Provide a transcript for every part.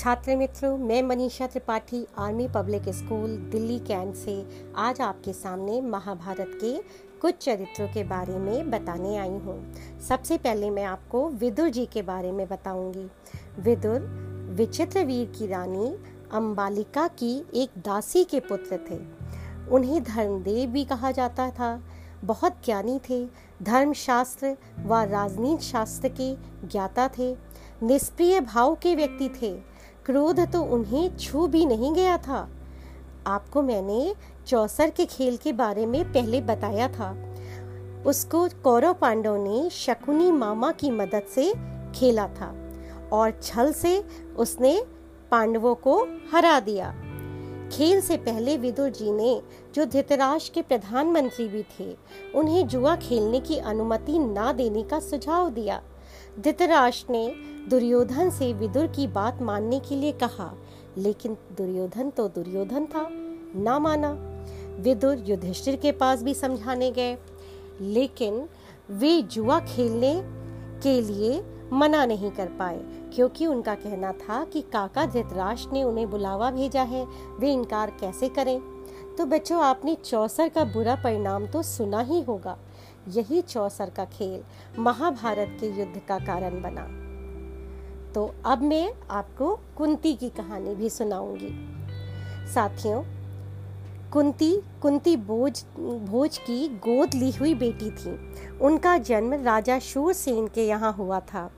छात्र मित्रों मैं Manisha Tripathi, army public school, Delhi cantt से आज आपके सामने महाभारत के कुछ चरित्रों के बारे में बताने आई हूँ। सबसे पहले मैं आपको विदुर जी के बारे में बताऊँगी। विदुर, विचित्र वीर की रानी अम्बालिका की एक दासी के पुत्र थे। उन्हें धर्मदेव भी कहा जाता था। बहुत ज्ञानी थे। धर्मशास्त्र व राजनीति शास्त्र के ज्ञाता थे। निष्प्रिय भाव के व्यक्ति थे। क्रोध तो उन्हें छू भी नहीं गया था। आपको मैंने चौसर के खेल के बारे में पहले बताया था। उसको कौरव पांडव ने शकुनी मामा की मदद से खेला था और छल से उसने पांडवों को हरा दिया। खेल से पहले विदुर जी ने, जो धृतराष्ट्र के प्रधानमंत्री भी थे, उन्हें जुआ खेलने की अनुमति ना देने का सुझाव दिया। धृतराष्ट्र ने दुर्योधन से विदुर की बात मानने के लिए कहा, लेकिन दुर्योधन तो दुर्योधन था, ना माना। विदुर युधिष्ठिर के पास भी समझाने गए, लेकिन वे जुआ खेलने के लिए मना नहीं कर पाए, क्योंकि उनका कहना था कि काका धृतराष्ट्र ने उन्हें बुलावा भेजा है, वे इनकार कैसे करें? तो बच्चों, आपने चौसर का बुरा परिणाम तो सुना ही होगा। यही चौसर का खेल महाभारत के युद्ध का कारण बना। तो अब मैं आपको कुंती की कहानी भी सुनाऊँगी। साथियों, कुंती कुंती भोज भोज की गोद ली हुई बेटी थी। उनका जन्म राजा शूरसेन के यहाँ हुआ था।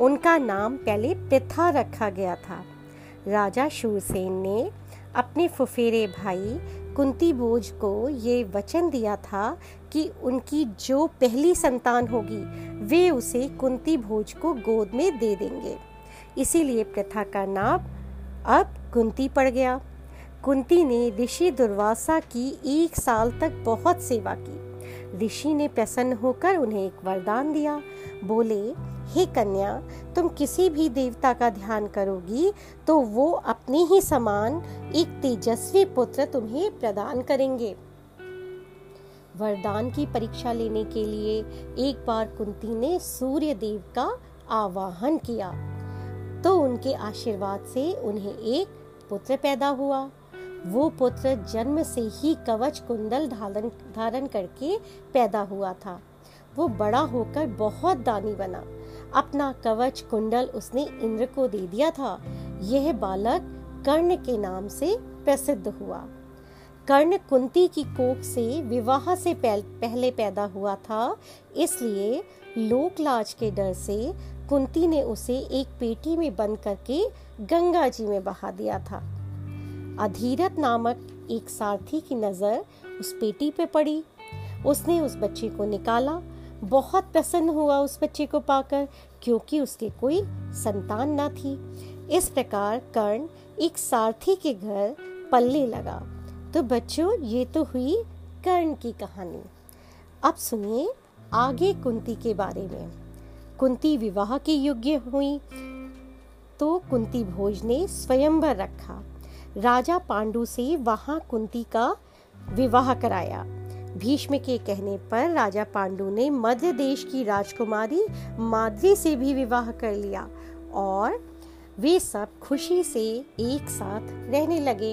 उनका नाम पहले प्रथा रखा गया था। राजा शूरसेन ने अपने फुफेरे भाई कुंती भोज को ये वचन दिया था कि उनकी जो पहली संतान होगी, वे उसे कुंती भोज को गोद में दे देंगे। इसीलिए प्रथा का नाम अब कुंती पड़ गया। कुंती ने ऋषि दुर्वासा की एक साल तक बहुत सेवा की। ऋषि ने प्रसन्न होकर उन्हें एक वरदान दिया। बोले हे कन्या, तुम किसी भी देवता का ध्यान करोगी तो वो अपने ही समान एक तेजस्वी पुत्र तुम्हें प्रदान करेंगे. वरदान की परीक्षा लेने के लिए एक बार कुंती ने सूर्य देव का आवाहन किया। तो उनके आशीर्वाद से उन्हें एक पुत्र पैदा हुआ। वो पुत्र जन्म से ही कवच कुंडल धारण धारण करके पैदा हुआ था। वो बड़ा होकर बहुत दानी बना। अपना कवच कुंडल उसने इंद्र को दे दिया था। यह बालक कर्ण के नाम से प्रसिद्ध हुआ। कर्ण कुंती की कोख से विवाह से पहले पैदा हुआ था, इसलिए लोकलाज के डर से कुंती ने उसे एक पेटी में बंद करके गंगा जी में बहा दिया था। अधीरथ नामक एक सारथी की नज़र उस पेटी पे पड़ी। उसने उस बच्चे को निकाला बहुत प्रसन्न हुआ उस बच्चे को पाकर, क्योंकि उसके कोई संतान न थी। इस प्रकार कर्ण एक सारथी के घर पल्ले लगा। तो बच्चों, ये तो हुई कर्ण की कहानी। अब सुनिए आगे कुंती के बारे में। कुंती विवाह के योग्य हुई। तो कुंती भोज ने स्वयंवर रखा। राजा पांडु से वहाँ कुंती का विवाह कराया। भीष्म के कहने पर राजा पांडु ने मध्य देश की राजकुमारी माद्री से भी विवाह कर लिया और वे सब खुशी से एक साथ रहने लगे।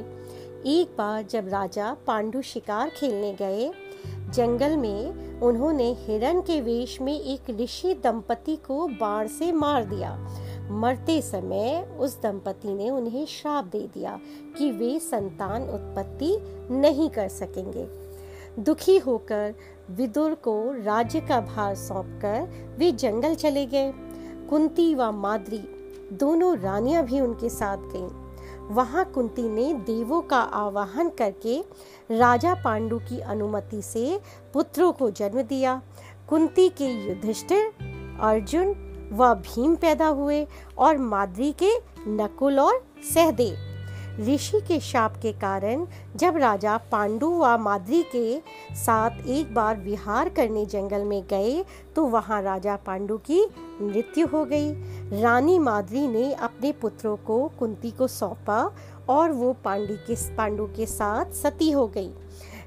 एक बार जब राजा पांडु शिकार खेलने गए, जंगल में उन्होंने हिरण के वेश में एक ऋषि दंपति को बाण से मार दिया। मरते समय उस दंपति ने उन्हें श्राप दे दिया कि वे संतान उत्पत्ति नहीं कर सकेंगे। दुखी होकर विदुर को राज्य का भार सौंपकर वे जंगल चले गए। कुंती व माद्री दोनों रानियाँ भी उनके साथ गईं। वहाँ कुंती ने देवों का आवाहन करके राजा पांडु की अनुमति से पुत्रों को जन्म दिया। कुंती के युधिष्ठिर अर्जुन व भीम पैदा हुए और माद्री के नकुल और सहदेव। ऋषि के शाप के कारण जब राजा पांडु व माद्री के साथ एक बार विहार करने जंगल में गए तो वहाँ राजा पांडु की मृत्यु हो गई। रानी माद्री ने अपने पुत्रों को कुंती को सौंपा और वो पांडी के पांडु के साथ सती हो गई।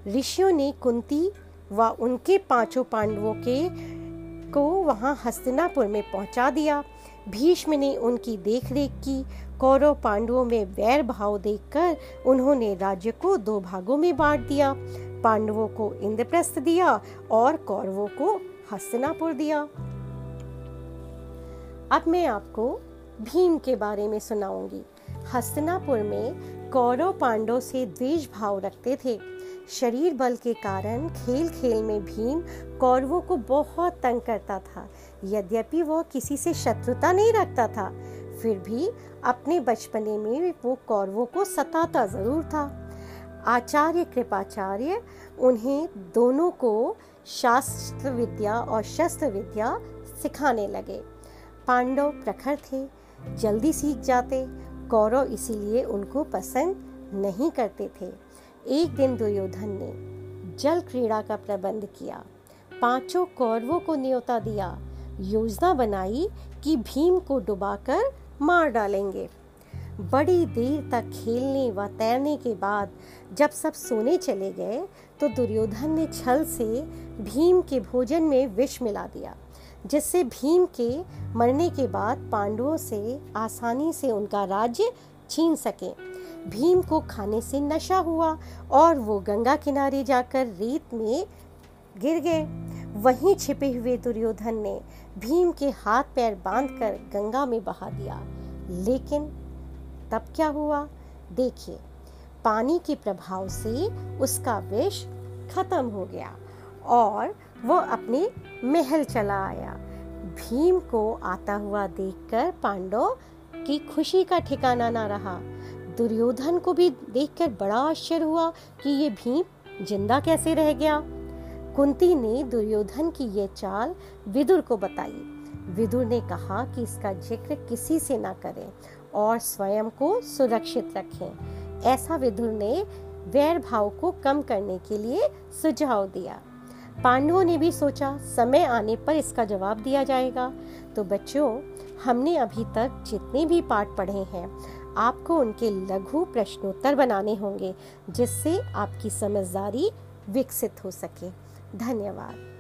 ऋषियों ने कुंती व उनके पाँचों पांडवों के को वहाँ हस्तिनापुर में पहुँचा दिया। भीष्म ने उनकी देखरेख की। कौरव पांडवों में वैर भाव देखकर उन्होंने राज्य को दो भागों में बांट दिया। पांडवों को इंद्रप्रस्थ दिया और कौरवों को हस्तिनापुर दिया। अब मैं आपको भीम के बारे में सुनाऊँगी। हस्तिनापुर में कौरव पांडव से द्वेष भाव रखते थे। शरीर बल के कारण खेल खेल में भीम कौरवों को बहुत तंग करता था। यद्यपि वह किसी से शत्रुता नहीं रखता था, फिर भी अपने बचपने में वो कौरवों को सताता ज़रूर था। आचार्य कृपाचार्य उन्हें दोनों को शास्त्र विद्या और शस्त्र विद्या सिखाने लगे। पांडव प्रखर थे, जल्दी सीख जाते, कौरव इसीलिए उनको पसंद नहीं करते थे। एक दिन दुर्योधन ने जल क्रीड़ा का प्रबंध किया। पाँचों कौरवों को न्योता दिया। योजना बनाई कि भीम को डुबाकर मार डालेंगे। बड़ी देर तक खेलने व तैरने के बाद जब सब सोने चले गए तो दुर्योधन ने छल से भीम के भोजन में विष मिला दिया, जिससे भीम के मरने के बाद पांडवों से आसानी से उनका राज्य छीन सके। भीम को खाने से नशा हुआ और वो गंगा किनारे जाकर रेत में गिर गए। वहीं छिपे हुए दुर्योधन ने भीम के हाथ पैर बांधकर गंगा में बहा दिया। लेकिन तब क्या हुआ? देखिए, पानी के प्रभाव से उसका विष खत्म हो गया और वो अपने महल चला आया। भीम को आता हुआ देखकर पांडव की खुशी का ठिकाना ना रहा। दुर्योधन को भी देखकर बड़ा आश्चर्य हुआ कि ये भीम ज़िंदा कैसे रह गया। कुंती ने दुर्योधन की ये चाल विदुर को बताई। विदुर ने कहा कि इसका ज़िक्र किसी से ना करें और स्वयं को सुरक्षित रखें। ऐसा विदुर ने वैर भाव को कम करने के लिए सुझाव दिया। पांडवों ने भी सोचा, समय आने पर इसका जवाब दिया जाएगा। तो बच्चों, हमने अभी तक जितने भी पाठ पढ़े हैं आपको उनके लघु प्रश्नोत्तर बनाने होंगे जिससे आपकी समझदारी विकसित हो सके। धन्यवाद।